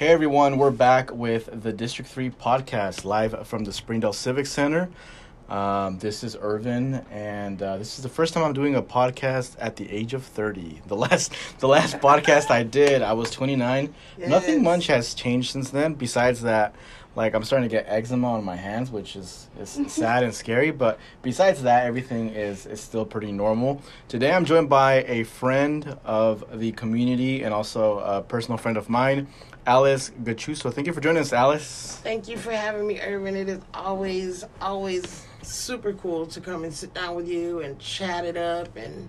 Hey everyone, we're back with the District 3 podcast live from the Springdale Civic Center. Um, this is Irvin, and uh, this is the first time I'm doing a podcast at the age of 30. The last, the last podcast I did, I was 29. Nothing much has changed since then. Besides that, like I'm starting to get eczema on my hands, which is is sad and scary. But besides that, everything is is still pretty normal. Today, I'm joined by a friend of the community and also a personal friend of mine, Alice Gachuso. Thank you for joining us, Alice. Thank you for having me, Irvin. It is always, always super cool to come and sit down with you and chat it up and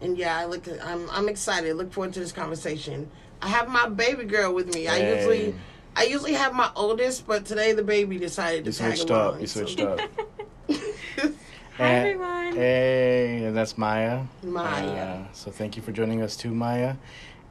and yeah, I look. I'm I'm excited. Look forward to this conversation. I have my baby girl with me. I usually I usually have my oldest, but today the baby decided to You tag switched along. up. You so- switched up. Hi everyone. Hey, and that's Maya. Maya. Uh, so thank you for joining us too, Maya.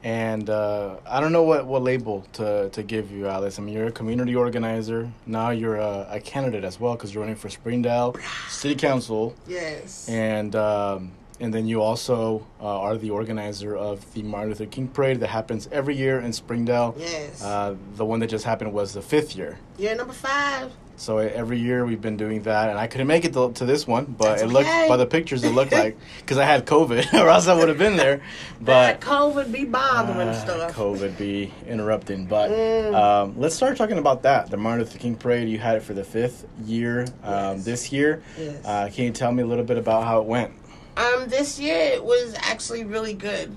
And uh, I don't know what, what label to, to give you, Alice. I mean, you're a community organizer. Now you're a, a candidate as well because you're running for Springdale City Council. Yes. And um, and then you also uh, are the organizer of the Martin Luther King Parade that happens every year in Springdale. yes. Uh, the one that just happened was the fifth year. Year number five. So every year we've been doing that, and I couldn't make it to, to this one, but That's it looked by the pictures it looked like because I had COVID, or else I would have been there. But But COVID be bothering uh, stuff. COVID be interrupting. But Mm. um, let's start talking about that. The Martin Luther King Parade. You had it for the fifth year um, Yes. this year. Yes. Uh, can you tell me a little bit about how it went? Um, this year it was actually really good.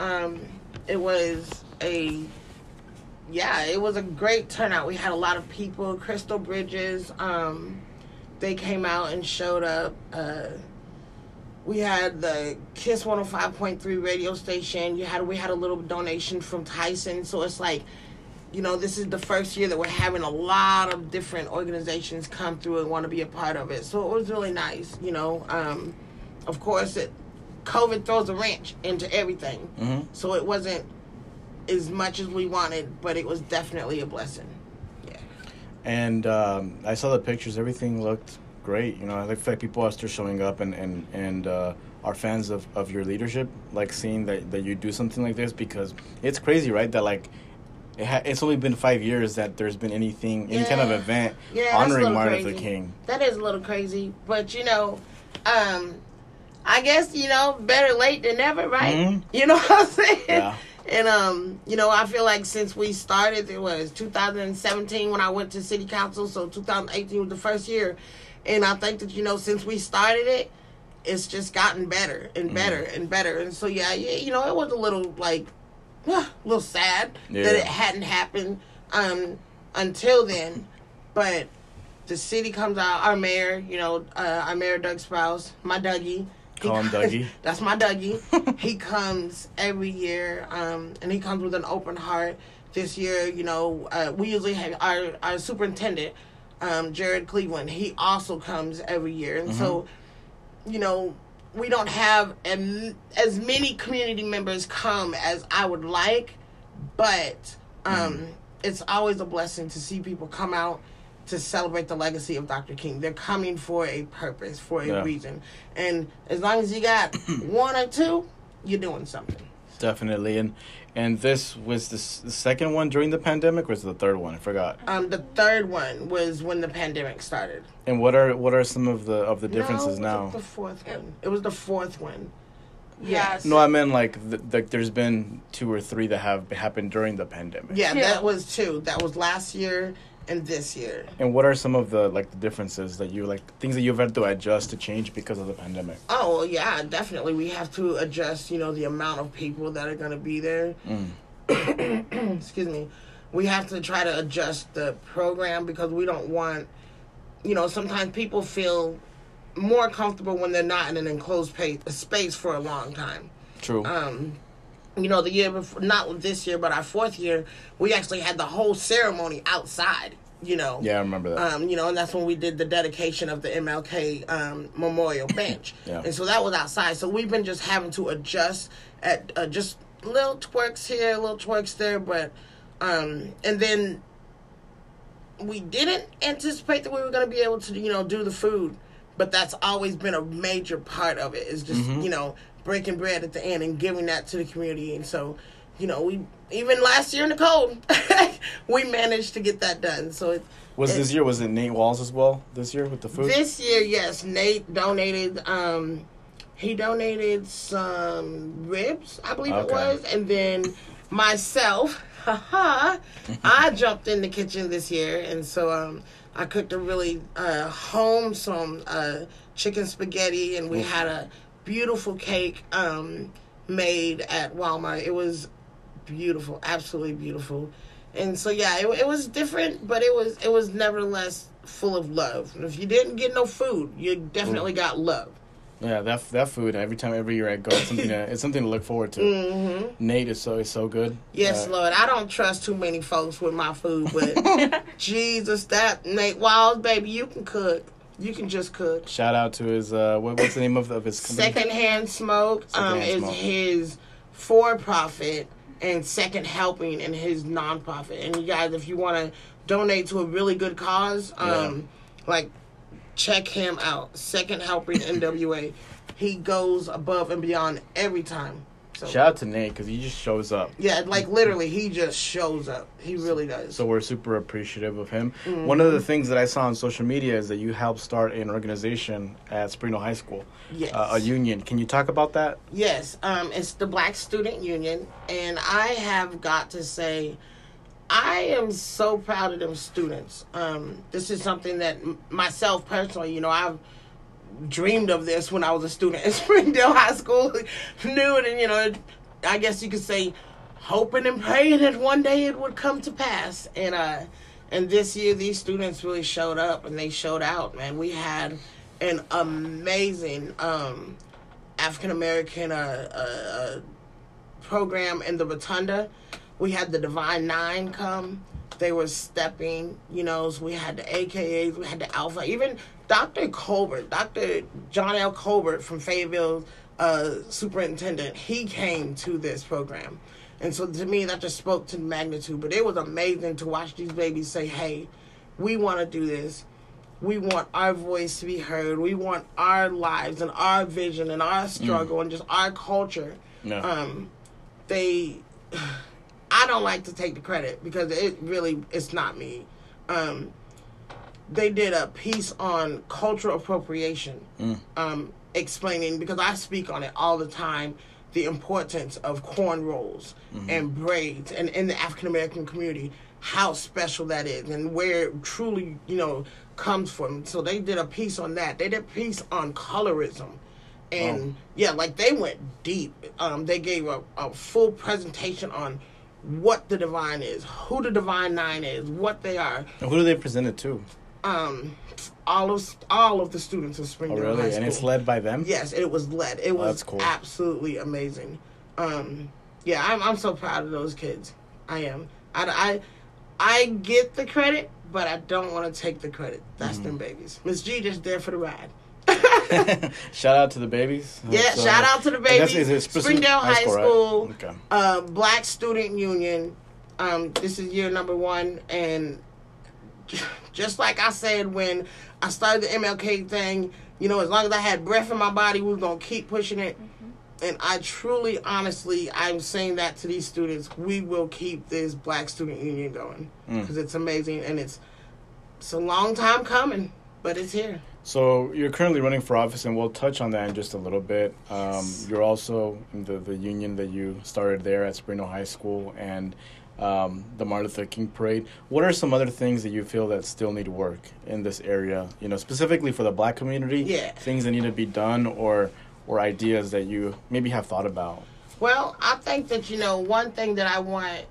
Um, it was a yeah, it was a great turnout. We had a lot of people. Crystal Bridges, um, they came out and showed up. Uh, we had the Kiss 105.3 radio station. You had we had a little donation from Tyson, so it's like you know, this is the first year that we're having a lot of different organizations come through and want to be a part of it. So it was really nice, you know. Um, of course, it COVID throws a wrench into everything, Mm-hmm. so it wasn't as much as we wanted, but it was definitely a blessing. Yeah. And um, I saw the pictures. Everything looked great. You know, I like people are still showing up and and and uh, are fans of, of your leadership. Like seeing that that you do something like this because it's crazy, right? That like. It ha- it's only been five years that there's been anything, any kind of event Yeah, honoring Martin Luther. King. That is a little crazy, but you know, um, I guess you know, better late than never, right? Mhm. You know what I'm saying? Yeah. And um, you know, I feel like since we started, it was 2017 when I went to city council, so 2018 was the first year, and I think that you know, since we started it, it's just gotten better and better Mm-hmm. and better, and so yeah, yeah, you know, it was a little like, a little sad Yeah. that it hadn't happened um until then, but the city comes out, our mayor, you know, uh, our mayor Doug Sprouse, my Dougie. Call him Dougie. That's my Dougie. he comes every year, um, and he comes with an open heart. This year, you know, uh, we usually have our our superintendent, um, Jared Cleveland. He also comes every year, and so, you know, we don't have am- as many community members come as I would like, but um, it's always a blessing to see people come out to celebrate the legacy of Dr. King. They're coming for a purpose, for a Yeah. reason, and as long as you got one or two, you're doing something. Definitely, and and this was the, the second one during the pandemic, or was it the third one? I forgot. Um, the third one was when the pandemic started. And what are what are some of the of the differences no, now? Was it the fourth one. It was the fourth one. Yes. No, I meant like th- like there's been two or three that have happened during the pandemic. Yeah, Two. that was two. That was last year and this year. And what are some of the like the differences that you like things that you've had to adjust to change because of the pandemic? Oh well, yeah, definitely. We have to adjust, you know, the amount of people that are going to be there. Mm. Excuse me. We have to try to adjust the program because we don't want, you know, sometimes people feel more comfortable when they're not in an enclosed space for a long time. True. Um, you know, the year before, not this year, but our fourth year, we actually had the whole ceremony outside. You know, yeah, I remember that. um, you know, and that's when we did the dedication of the MLK um, Memorial Bench. Yeah. And so that was outside. So we've been just having to adjust at uh, just little twerks here, little twerks there, but um, and then we didn't anticipate that we were going to be able to, you know, do the food, but that's always been a major part of it. Is just Mhm. you know breaking bread at the end and giving that to the community, and so you know, we even last year in the cold, we managed to get that done. So it, Was it- this year? Was it Nate Walls as well this year with the food? This year, yes, Nate donated. Um, he donated some ribs, I believe it was, and then myself, haha, I jumped in the kitchen this year, and so um, I cooked a really uh, home some uh, chicken spaghetti, and we had a beautiful cake um, made at Walmart. It was beautiful, absolutely beautiful. And so yeah, it, it was different, but it was it was nevertheless full of love. And if you didn't get no food, you definitely got love. yeah, that that food. Every time, every year I go, it's something. to, it's something to look forward to. hmm Nate is so is so good. Yes, Uh, Lord. I don't trust too many folks with my food, but Jesus, that Nate Wild baby, you can cook. You can just cook. Shout out to his uh, what, what's the name of, of his company? Secondhand Smoke um, is Smoke. his for profit and second helping in his nonprofit. And you guys, if you want to donate to a really good cause, um, like check him out. Second helping NWA. He goes above and beyond every time. So Shout out to Nate because he just shows up. yeah, like literally, he just shows up. He really does. So we're super appreciative of him. Mm-hmm. One of the things that I saw on social media is that you helped start an organization at Springdale High School, yes. uh, a union. Can you talk about that? Yes, um, it's the Black Student Union, and I have got to say, I am so proud of them students. Um, this is something that m- myself personally, you know, I've dreamed of this when I was a student at Springdale High School. Knew it, and you know, I guess you could say, hoping and praying that one day it would come to pass. And uh, and this year, these students really showed up and they showed out. Man, we had an amazing um, African American uh, uh, uh, program in the Rotunda. We had the Divine Nine come. They were stepping, you know, so we had the AKAs, we had the Alpha. Even Dr. Colbert, Dr. John L. Colbert from Fayetteville, uh, superintendent, he came to this program. And so to me, that just spoke to the magnitude. But it was amazing to watch these babies say, hey, we want to do this. We want our voice to be heard. We want our lives and our vision and our struggle and just our culture. No. Um, they, I don't like to take the credit because it really it's not me. Um, they did a piece on cultural appropriation, um, explaining because I speak on it all the time the importance of cornrows and braids and in the African American community how special that is and where it truly you know comes from. So they did a piece on that. They did a piece on colorism. And yeah, like they went deep. Um, they gave a, a full presentation on what the divine is, who the divine nine is, what they are. And who do they present it to? Um, all of all of the students of Oh, Springdale High really? School. And it's led by them? Yes, it was led. It was that's cool. absolutely amazing. Um, yeah, I'm I'm so proud of those kids. I am. I, I, I get the credit, but I don't want to take the credit. That's Mm-hmm. them babies. Miss G just there for the ride. shout out to the babies. Yeah, uh, shout out to the babies. Springdale High right? School, Okay. uh, Black Student Union. Um, this is year number one, and just like I said when I started the MLK thing, you know, as long as I had breath in my body, we were gonna keep pushing it. And I truly, honestly, I'm saying that to these students. We will keep this Black Student Union going Mm. because it's amazing and it's it's a long time coming, but it's here. So you're currently running for office, and we'll touch on that in just a little bit. Um, you're also in the, the union that you started there at Springdale High School and um, the Martin Luther King Parade. What are some other things that you feel that still need work in this area? You know, specifically for the Black community. Yeah. Things that need to be done, or or ideas that you maybe have thought about. Well, I think that you know one thing that I want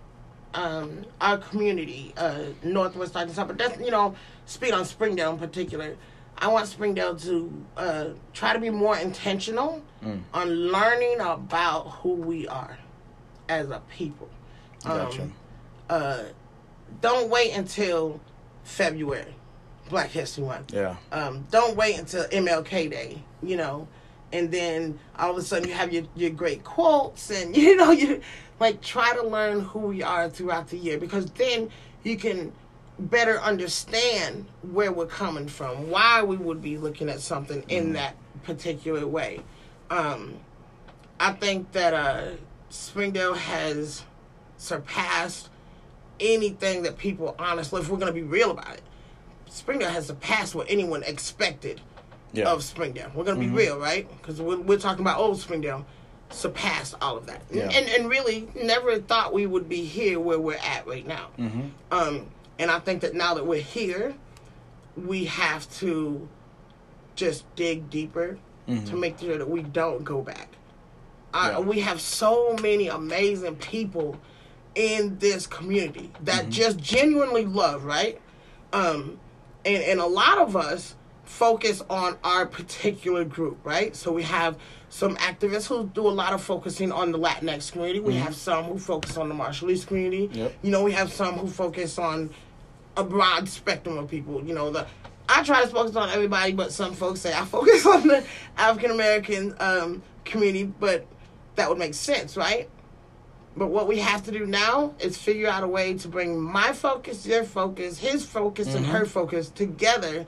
um, our community, uh, Northwest Arkansas, but that's you know, speed on Springdale in particular. I want Springdale to uh, try to be more intentional Mm. on learning about who we are as a people. Gotcha. Uh, don't wait until February, Black History Month yeah. um, don't wait until MLK Day, you know, and then all of a sudden you have your, your great quotes and you know you like try to learn who we are throughout the year because then you can better understand where we're coming from, why we would be looking at something in that particular way. Um, I think that uh, Springdale has surpassed anything that people honestly, if we're going to be real about it, Springdale has surpassed what anyone expected Yeah. of Springdale. We're going to be real, right? Because we're, we're talking about old Springdale surpassed all of that. Yeah. And, and really never thought we would be here where we're at right now. Mm-hmm. Um, and I think that now that we're here, we have to just dig deeper to make sure that we don't go back. Uh, Yeah. We have so many amazing people in this community that just genuinely love, right? Um, and and a lot of us focus on our particular group, right? So we have some activists who do a lot of focusing on the Latinx community. We have some who focus on the Marshallese community. Yep. You know, we have some who focus on a broad spectrum of people. You know, the I try to focus on everybody, but some folks say I focus on the African American um, community, but that would make sense, right? But what we have to do now is figure out a way to bring my focus, your focus, his focus, and her focus together,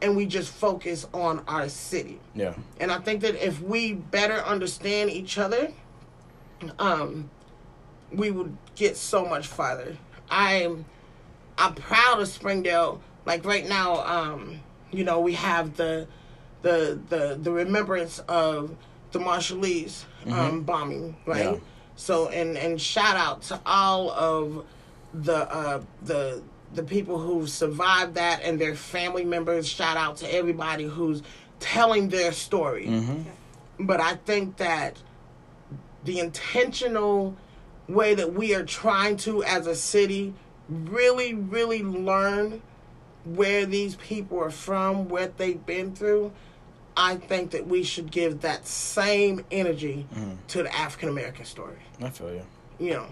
and we just focus on our city. Yeah. And I think that if we better understand each other, um, we would get so much farther. I'm I'm proud of Springdale. Like right now, um, you know, we have the the the the remembrance of the Marshallese um, bombing, right? Yeah. So and and shout out to all of the uh, the the people who survived that and their family members. Shout out to everybody who's telling their story. But I think that the intentional way that we are trying to, as a city, really, really learn where these people are from, what they've been through. I think that we should give that same energy to the African American story. I feel you. You know,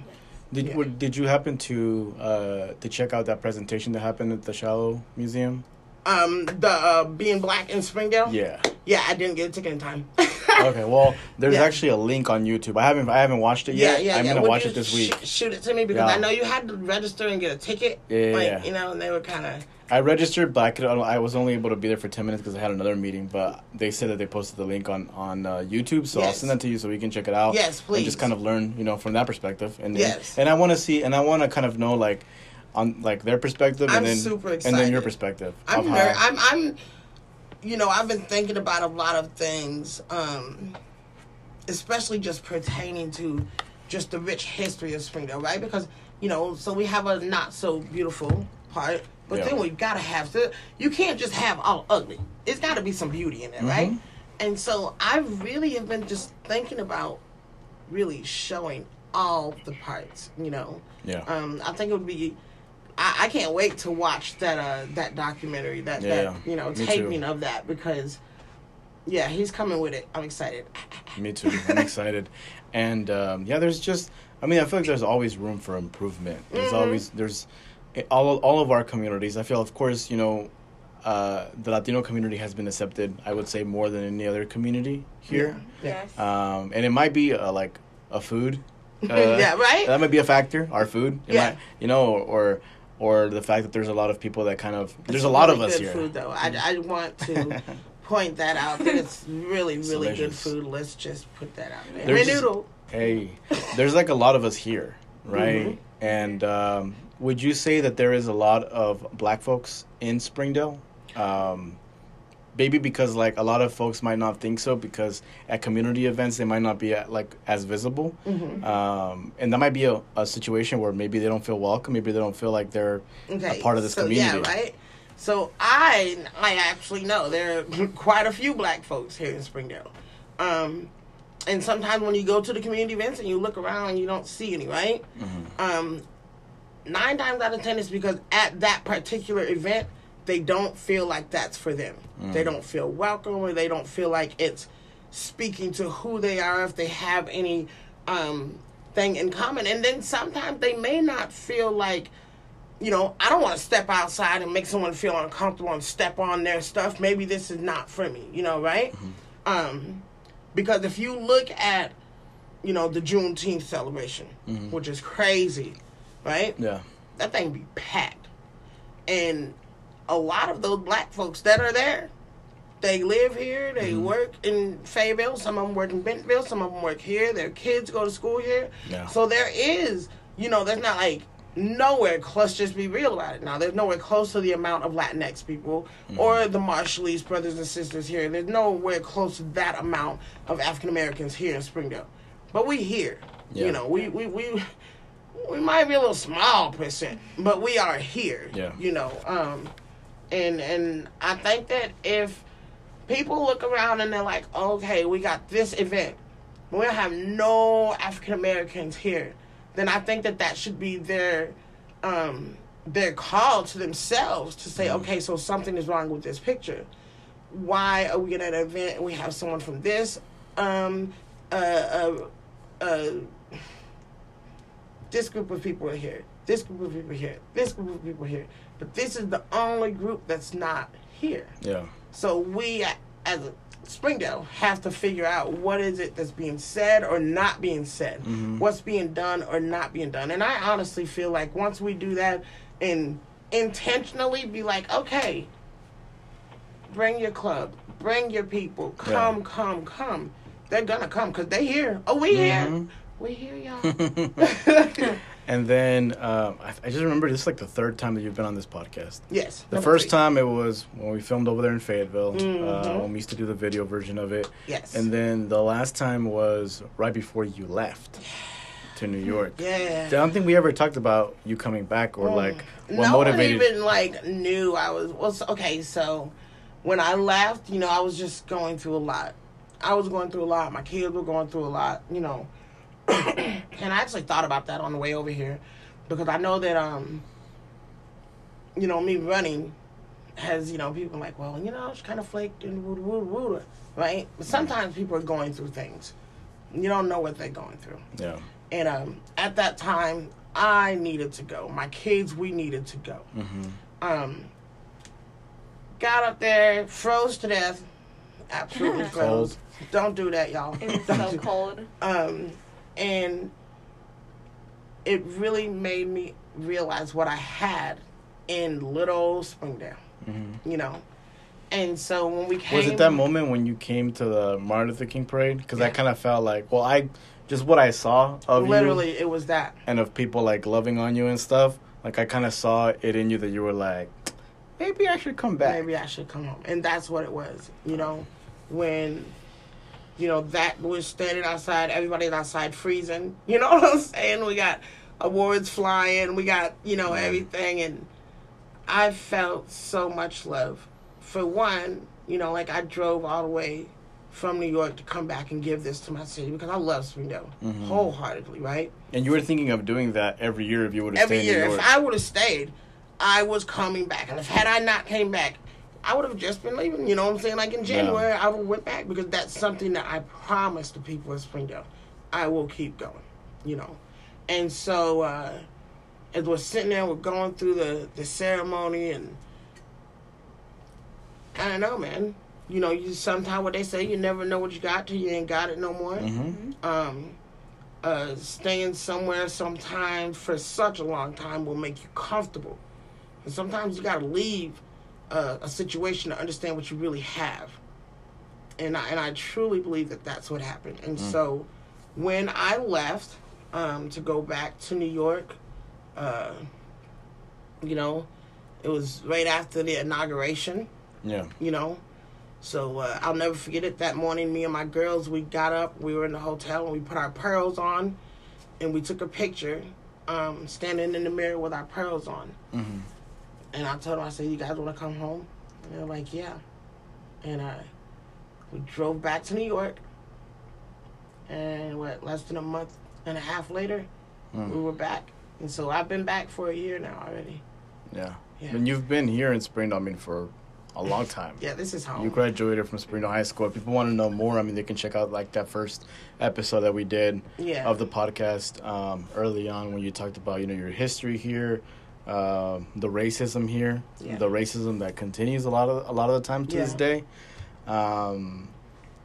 Did Yeah. what, did you happen to uh, to check out that presentation that happened at the Shiloh Museum? um, the uh, being black in Springdale. Yeah. yeah, I didn't get a ticket in time. Okay. Well, there's Yeah. actually a link on YouTube. I haven't I haven't watched it yet. yeah, I'm yeah. gonna Would watch it this sh- week. shoot it to me because Yeah. I know you had to register and get a ticket. Yeah, yeah, like, yeah. You know, and they were kind of. I registered, but I could I was only able to be there for ten minutes because I had another meeting. But they said that they posted the link on on uh, YouTube, so I'll send that to you so we can check it out. Yes, please. And just kind of learn, you know, from that perspective. And Yes. and I want to see, and I want to kind of know like on like their perspective, I'm and then and then your perspective. I'm of very, how- I'm I'm you know, I've been thinking about a lot of things, um, especially just pertaining to just the rich history of Springdale, right? Because, you know, so we have a not so beautiful part, but Yeah. then we've gotta have to you can't just have all ugly. It's gotta be some beauty in it, right? Mhm. And so I really have been just thinking about really showing all the parts, you know. yeah. Um, I think it would be. I, I can't wait to watch that uh, that documentary, that Yeah, that you know me too. taping of that because, yeah, he's coming with it. I'm excited. Me too. I'm excited, and um, yeah, there's just. I mean, I feel like there's always room for improvement. There's Mm-hmm. always there's all all of our communities. I feel, of course, you know, uh, the Latino community has been accepted. I would say more than any other community here, Yeah. Yes. um, and it might be uh, like a food. Uh, Yeah, right? That might be a factor. Our food, It Yeah. might- you know, or or the fact that there's a lot of people that kind of there's It's a lot really of us good here. Food though, I, I want to point that out. That it's really It's really good food. Let's just put that out there. There's- Menudo. Hey, there's like a lot of us here, right? Mhm. And um, would you say that there is a lot of black folks in Springdale? Um, maybe because like a lot of folks might not think so because at community events they might not be at, like as visible, Mm-hmm. um, and that might be a, a situation where maybe they don't feel welcome, maybe they don't feel like they're Okay, a part of this so, community. Yeah, right. So I I actually know there are quite a few black folks here in Springdale. Um, and sometimes when you go to the community events and you look around, you don't see any, right? Mm-hmm. Um, nine times out of ten, it's because at that particular event, they don't feel like that's for them. Mm. They don't feel welcome, or they don't feel like it's speaking to who they are, if they have any um, thing in common. And then sometimes they may not feel like you know, I don't want to step outside and make someone feel uncomfortable and step on their stuff. Maybe this is not for me, you know, right? Um, because if you look at, you know, the Juneteenth celebration, which is crazy, right? yeah, That thing be packed, and a lot of those black folks that are there, they live here, they work in Fayetteville. Some of them work in Bentonville. Some of them work here. Their kids go to school here. Yeah. So there is, you know, there's not like nowhere close. Just be real about it. Now, there's nowhere close to the amount of Latinx people or the Marshallese brothers and sisters here. There's nowhere close to that amount of African Americans here in Springdale. But we here. Yeah. You know, we we we we might be a little small percent, but we are here. Yeah. You know, um, and and I think that if people look around and they're like, okay, we got this event, we don't have no African Americans here, then I think that that should be their um, their call to themselves to say, okay, so something is wrong with this picture. Why are we at an event and we have someone from this um, uh, uh, uh, this group of people are here, this group of people here, this group of people here, but this is the only group that's not here. Yeah. So we, as a Springdale, have to figure out what is it that's being said or not being said, Mhm. what's being done or not being done. And I honestly feel like once we do that and intentionally be like, okay, bring your club, bring your people, Yeah. come, come, come. They're gonna come because they here. Oh, we here. Mhm. We here, y'all. and then um, I, I just remember this is like the third time that you've been on this podcast. yes. The first three. time it was when we filmed over there in Fayetteville, uh, Mhm. when we used to do the video version of it. Yes. And then the last time was right before you left to New York. yeah. I don't think we ever talked about you coming back or like what no motivated. one even like knew I was. Well, okay, so when I left, you know, I was just going through a lot. I was going through a lot. My kids were going through a lot, you know. And I actually thought about that on the way over here because I know that um, you know, me running has you know people like, well, you know, it's kind of flaked and woo woo woo, right? But sometimes people are going through things. You don't know what they're going through. yeah. And um, at that time, I needed to go. My kids, we needed to go. hmm Um, got up there, froze to death. Absolutely froze. Don't do that, y'all. It was so cold. Um, and it really made me realize what I had in little Springdale. hmm You know. And so when we came, Was it that moment when you came to the Martin Luther King parade? Because Yeah. I kind of felt like, well, I just what I saw of you Literally, it was that. and of people like loving on you and stuff. Like I kind of saw it in you that you were like, maybe I should come back. maybe I should come home. And that's what it was, you know, when, you know, that was standing outside, everybody's outside freezing. You know what I'm saying? We got awards flying, we got, you know, Mhm. everything. And I felt so much love. For one, you know, like I drove all the way from New York to come back and give this to my city because I love Springdale Mhm. wholeheartedly, right? And you were thinking of doing that every year if you would have every stayed year. If I would have stayed, I was coming back. And if had I not came back, I would have just been leaving. You know what I'm saying? Like in January, I would have went back because that's something that I promised the people in Springdale. I will keep going. You know, and so uh, as we're sitting there, we're going through the the ceremony, and I don't know, man. You know, you sometimes what they say, you never know what you got till you ain't got it no more hmm um, uh, staying somewhere sometimes for such a long time will make you comfortable. And sometimes you got to leave uh, a situation to understand what you really have. And I, and I truly believe that that's what happened. And Mm. so when I left um, to go back to New York, uh, you know, it was right after the inauguration Yeah. you know. So uh, I'll never forget it. That morning, me and my girls, we got up. We were in the hotel and we put our pearls on, and we took a picture, um, standing in the mirror with our pearls on. hmm And I told them, I said, "You guys want to come home?" And they're like, "Yeah." And uh, we drove back to New York. And what? Less than a month and a half later, we Mm. were back. And so I've been back for a year now already. Yeah. Yeah. And you've been here in Springdale, I mean, for a long time. Yeah, this is home. You graduated from Springdale High School. If people want to know more, I mean, they can check out like that first episode that we did yeah. of the podcast um, early on when you talked about you know your history here, uh, the racism here, Yeah. the racism that continues a lot of a lot of the time to this day, um,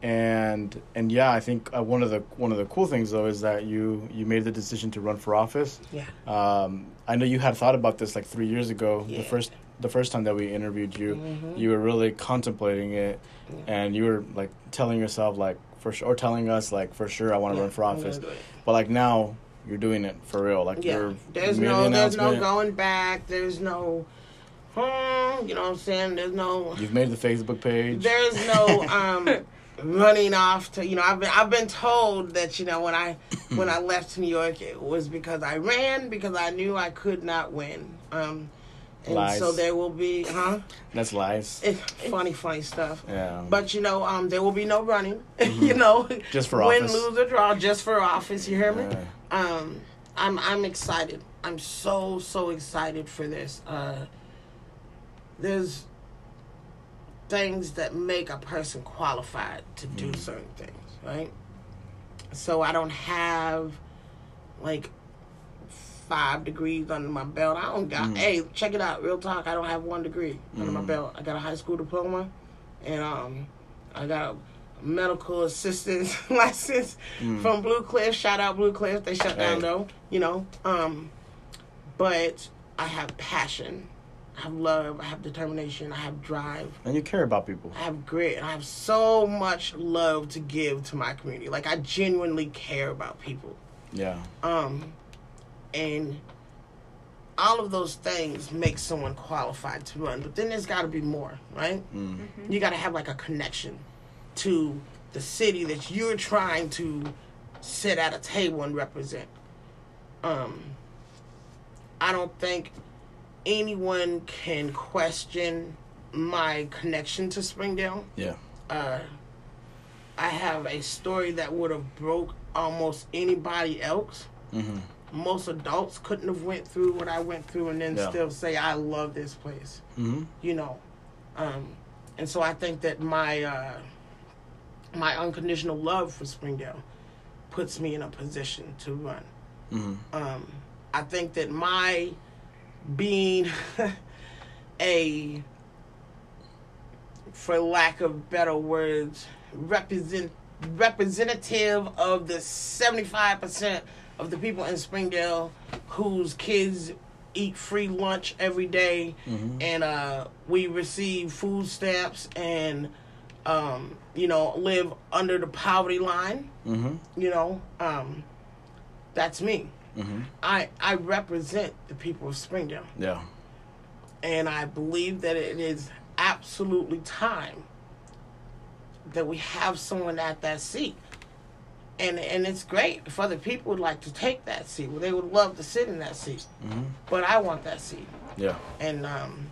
and and yeah, I think uh, one of the one of the cool things though is that you you made the decision to run for office. yeah. Um, I know you had thought about this like three years ago. Yeah. The first the first time that we interviewed you, Mhm. you were really contemplating it, Yeah. and you were like telling yourself like for sure, or telling us like for sure I want to Yeah, run for office. But like now, you're doing it for real. Like Yeah. you're There's no there's no going back. There's no hmm, you know what I'm saying? There's no You've made the Facebook page. there's no um running off to you know I've been I've been told that you know when I when I left New York it was because I ran because I knew I could not win. Um and Lies. so there will be huh? That's lies. It's funny funny stuff. Yeah. But you know, um, there will be no running. you know, Mm-hmm. Just for win, office. lose or draw, just for office. You hear me? Yeah. Um, I'm I'm excited. I'm so so excited for this. Uh, there's things that make a person qualified to do Mm. certain things, right? So I don't have like five degrees under my belt. I don't got. Mm. Hey, check it out. Real talk. I don't have one degree under my Mm. belt. I got a high school diploma, and um, I got a medical assistance license Mm. from Blue Cliff. Shout out Blue Cliff. They shut down Hey. though. You know. Um, but I have passion. I have love. I have determination. I have drive. And you care about people. I have grit. And I have so much love to give to my community. Like I genuinely care about people. Yeah. Um, and all of those things make someone qualified to run. But then there's got to be more, right? Mm. You got to have like a connection to the city that you're trying to sit at a table and represent. Um, I don't think anyone can question my connection to Springdale. Yeah. Uh, I have a story that would have broke almost anybody else. hmm Most adults couldn't have went through what I went through and then Yeah. still say I love this place hmm you know um and so i think that my uh my unconditional love for springdale puts me in a position to run. Hmm um i think that my being a for lack of better words represent representative of the 75% of the people in springdale whose kids eat free lunch every day hmm and uh, we receive food stamps and um, you know live under the poverty line hmm you know um, that's me. Hmm i i represent the people of springdale. Yeah. and i believe that it is absolutely time that we have someone at that seat. And and it's great if other people would like to take that seat. Well they would love to sit in that seat. Hmm but i want that seat. Yeah. and um,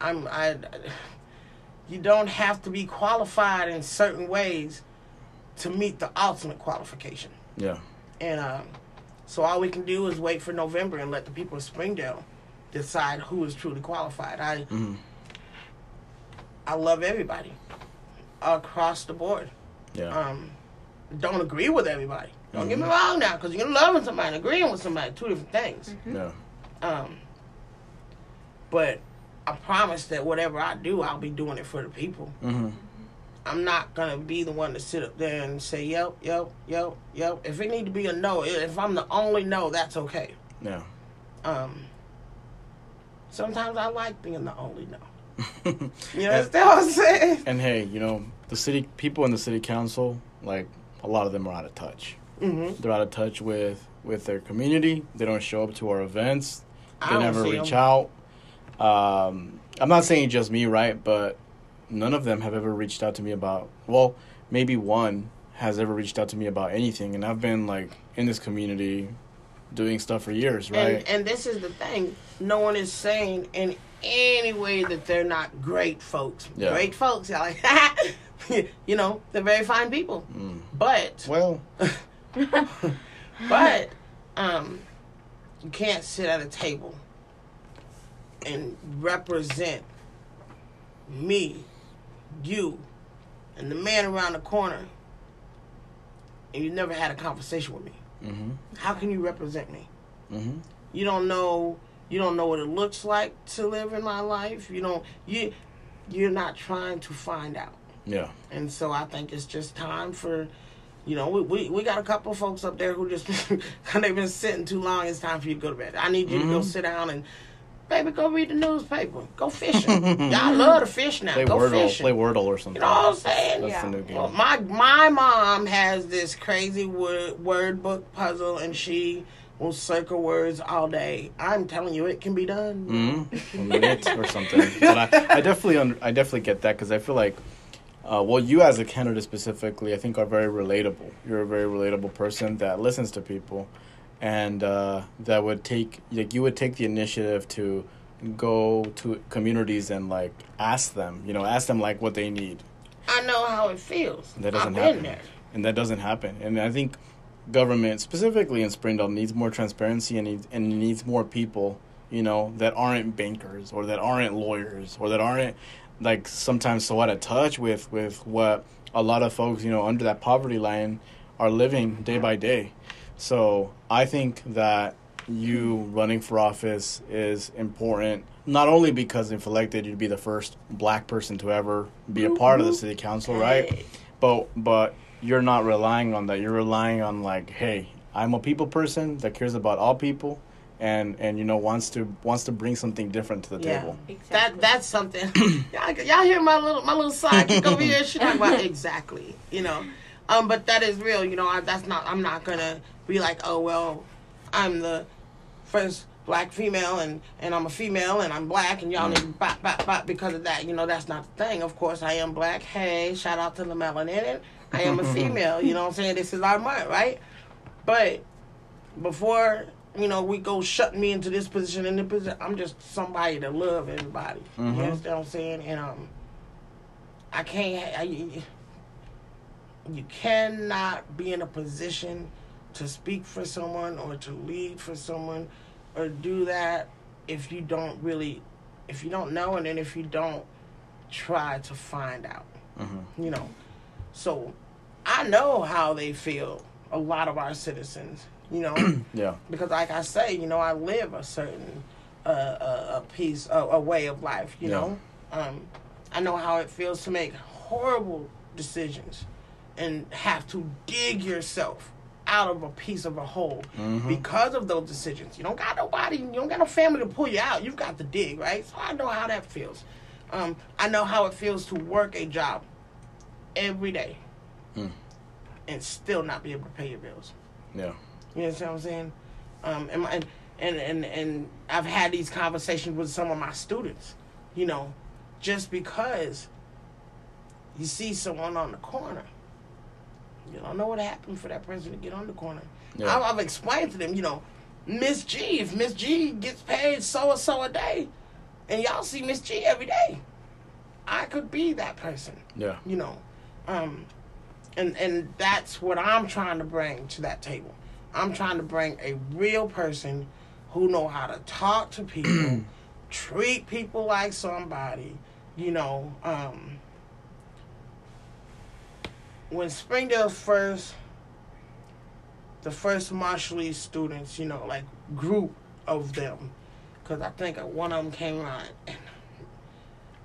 I'm I. You don't have to be qualified in certain ways to meet the ultimate qualification, Yeah. and um, so all we can do is wait for November and let the people of Springdale decide who is truly qualified. I hmm I love everybody across the board. Yeah. Um, don't agree with everybody. Don't get me wrong now, because you're loving somebody, agreeing with somebody, two different things. yeah. Um, but I promise that whatever I do, I'll be doing it for the people. hmm I'm not gonna be the one to sit up there and say, "Yep, yep, yep, yep." If it need to be a no, if I'm the only no, that's okay. Yeah. Um, sometimes I like being the only no. You and, what I'm saying? and hey, you know, the city people in the city council, like a lot of them are out of touch. Mm-hmm. They're out of touch with with their community. They don't show up to our events. They never reach reach 'em. out. Um, I'm not saying just me, right? But none of them have ever reached out to me about. Well, maybe one has ever reached out to me about anything, and I've been like in this community doing stuff for years, right? And and this is the thing. No one is saying in any way that they're not great folks. Yeah. Great folks. Y'all like you know, they're very fine people. Mm. But Well, but um you can't sit at a table and represent me, you, and the man around the corner and you never had a conversation with me. hmm How can you represent me? hmm You don't know you don't know what it looks like to live in my life. You don't you you're not trying to find out. yeah, And so I think it's just time for you know, we, we, we got a couple of folks up there who just they've been sitting too long. It's time for you to go to bed. I need you to go Mhm. sit down and baby, go read the newspaper. Go fishing. Y'all love to fish now. Play go Wordle, fishing. play Wordle or something. You know what I'm saying? That's Yeah. the new game. Well, my my mom has this crazy word word book puzzle, and she will circle words all day. I'm telling you, it can be done. mm-hmm. minute or something. But I, I definitely, under, I definitely get that because I feel like, uh, well, you as a candidate specifically, I think are very relatable. You're a very relatable person that listens to people, and uh, that would take like you would take the initiative to go to communities and like ask them, you know, ask them like what they need. I know how it feels. That doesn't happen. there. And that doesn't happen. And I think government, specifically in Springdale, needs more transparency and needs, and needs more people, you know, that aren't bankers or that aren't lawyers or that aren't like sometimes so out of touch with with what a lot of folks, you know, under that poverty line are living day by day. So I think that you running for office is important not only because if elected you'd be the first black person to ever be a part of the mm-hmm. city council, right? But but you're not relying on that you're relying on like hey i'm a people person that cares about all people and and you know wants to wants to bring something different to the Yeah. table Exactly. That that's something. y'all, y'all hear my little my little sidekick over here? She talking about exactly, you know. Um, but that is real, you know. I, that's not. I'm not gonna be like, oh well, I'm the first black female and and I'm a female and I'm black and y'all need to bop bop bop because of that. You know, that's not the thing. Of course, I am black. Hey, shout out to the melanin. I am a female. You know what I'm saying? This is our month, right? But before you know we go shutting me into this position and this position, I'm just somebody to love everybody. Mhm. You understand what I'm saying? And um, I can't. I, you cannot be in a position to speak for someone or to lead for someone or do that if you don't really, if you don't know, and then if you don't try to find out hmm you know. So I know how they feel, a lot of our citizens, you know, yeah because like I say, you know, I live a certain uh, a, a piece, a, a way of life, you Yeah. know. Um, I know how it feels to make horrible decisions and have to dig yourself out of a piece of a hole Mhm. because of those decisions. You don't got nobody, you don't got no family to pull you out. You've got to dig, right? So I know how that feels. Um, I know how it feels to work a job every day Mm. and still not be able to pay your bills. yeah You know what I'm saying? Um, and, my, and and and and I've had these conversations with some of my students. You know, just because you see someone on the corner, you don't know what happened for that person to get on the corner. Yeah. I've, I've explained to them, you know, Miss G, if Miss G gets paid so and so a day, and y'all see Miss G every day, I could be that person yeah you know um and and that's what i'm trying to bring to that table i'm trying to bring a real person who know how to talk to people treat people like somebody you know um when springdale first the first marshallese students you know like group of them because i think one of them came around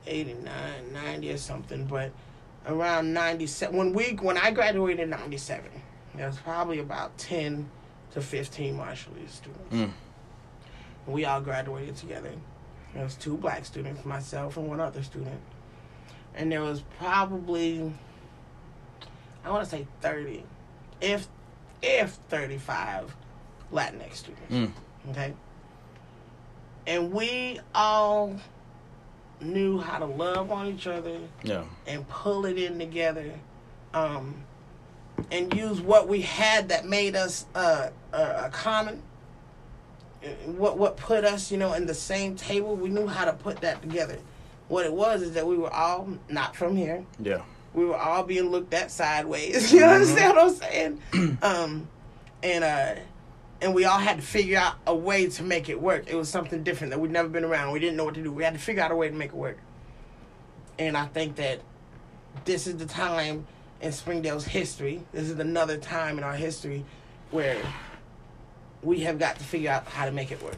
89 90 or something but around 97 when we when i graduated in 97 there was probably about 10 to 15 marshallese students. Mm. we all graduated together. There was two black students myself and one other student. And there was probably i want to say 30 if if 35 latinx students Mm. okay? And we all knew how to love on each other yeah. and pull it in together um, and use what we had that made us uh, a, a common uh, what what put us you know in the same table. We knew how to put that together. What it was is that we were all not from here. Yeah we were all being looked at sideways. You understand what I'm saying? um, and uh, and we all had to figure out a way to make it work. It was something different that we'd never been around. We didn't know what to do. We had to figure out a way to make it work. And I think that this is the time in Springdale's history. This is another time in our history where we have got to figure out how to make it work.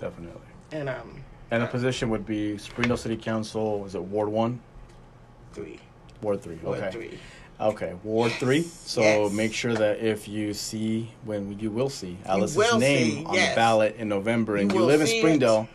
definitely And um, and the position would be springdale city council is it ward one three, ward three Ward okay three. Okay, Ward three. So Yes. make sure that if you see when you will see Alice's will name see, on yes. the ballot in November, and You you, live in see it. Springdale,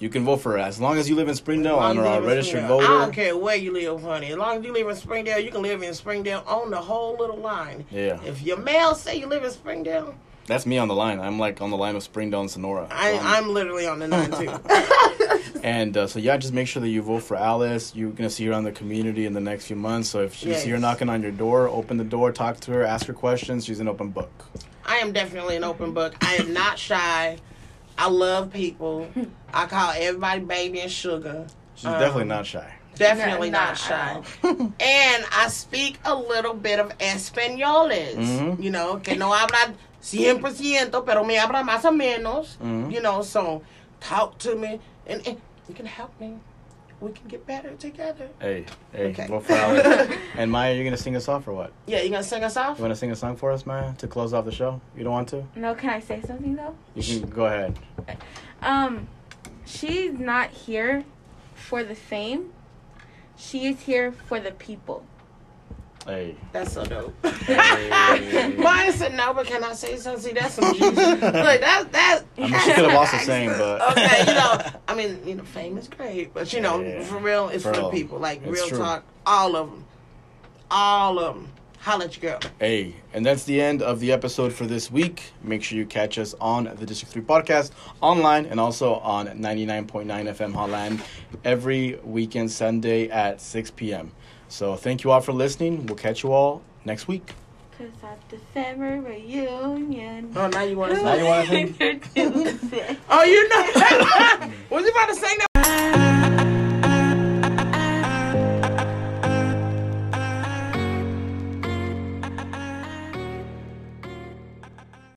you can vote for her as long as you live in Springdale and are a registered voter. I don't care where you live, honey. As long as you live in Springdale, you can live in Springdale on the whole little line. Yeah, If your mail say you live in Springdale, that's me on the line. I'm like on the line of Springdale and Sonora. I, So I'm- I'm literally on the nine too. And uh, so yeah, just make sure that you vote for Alice. You're gonna see her on the community in the next few months. So if you see her knocking on your door, open the door, talk to her, ask her questions. She's an open book. I am definitely an open book. I am not shy. I love people. I call everybody baby and sugar. She's Um, definitely not shy. Definitely No, not, not shy. and I speak a little bit of Españoles. Mhm. You know, que no habla 100%, pero me habla más o menos. Mhm. You know, so talk to me and, and you can help me. We can get better together. Hey, hey, Okay. vote for Alice. and Maya, you're gonna sing us off or what? Yeah, you gonna sing us off? You wanna sing a song for us, Maya, to close off the show? You don't want to? No, can I say something though? You can go ahead. Um, she's not here for the fame. She is here for the people. Hey. That's so dope. Hey. Maya said no, but can I say something? See, that's some juicy. Like that, that. I mean, she could have also sang, but okay, you know, I mean, you know, fame is great, but you know, Yeah. for real, it's for the Bro, people. Like it's real true. talk, all of them, all of them. Holla at your girl. Hey, and that's the end of the episode for this week. Make sure you catch us on the District 3 podcast online and also on 99.9 FM Holland every weekend Sunday at 6 p.m. So thank you all for listening. We'll catch you all next week. Cause at the family reunion. Oh, now you want to Now you wanna sing? Introduce it. Oh, you know. was you about to sing that?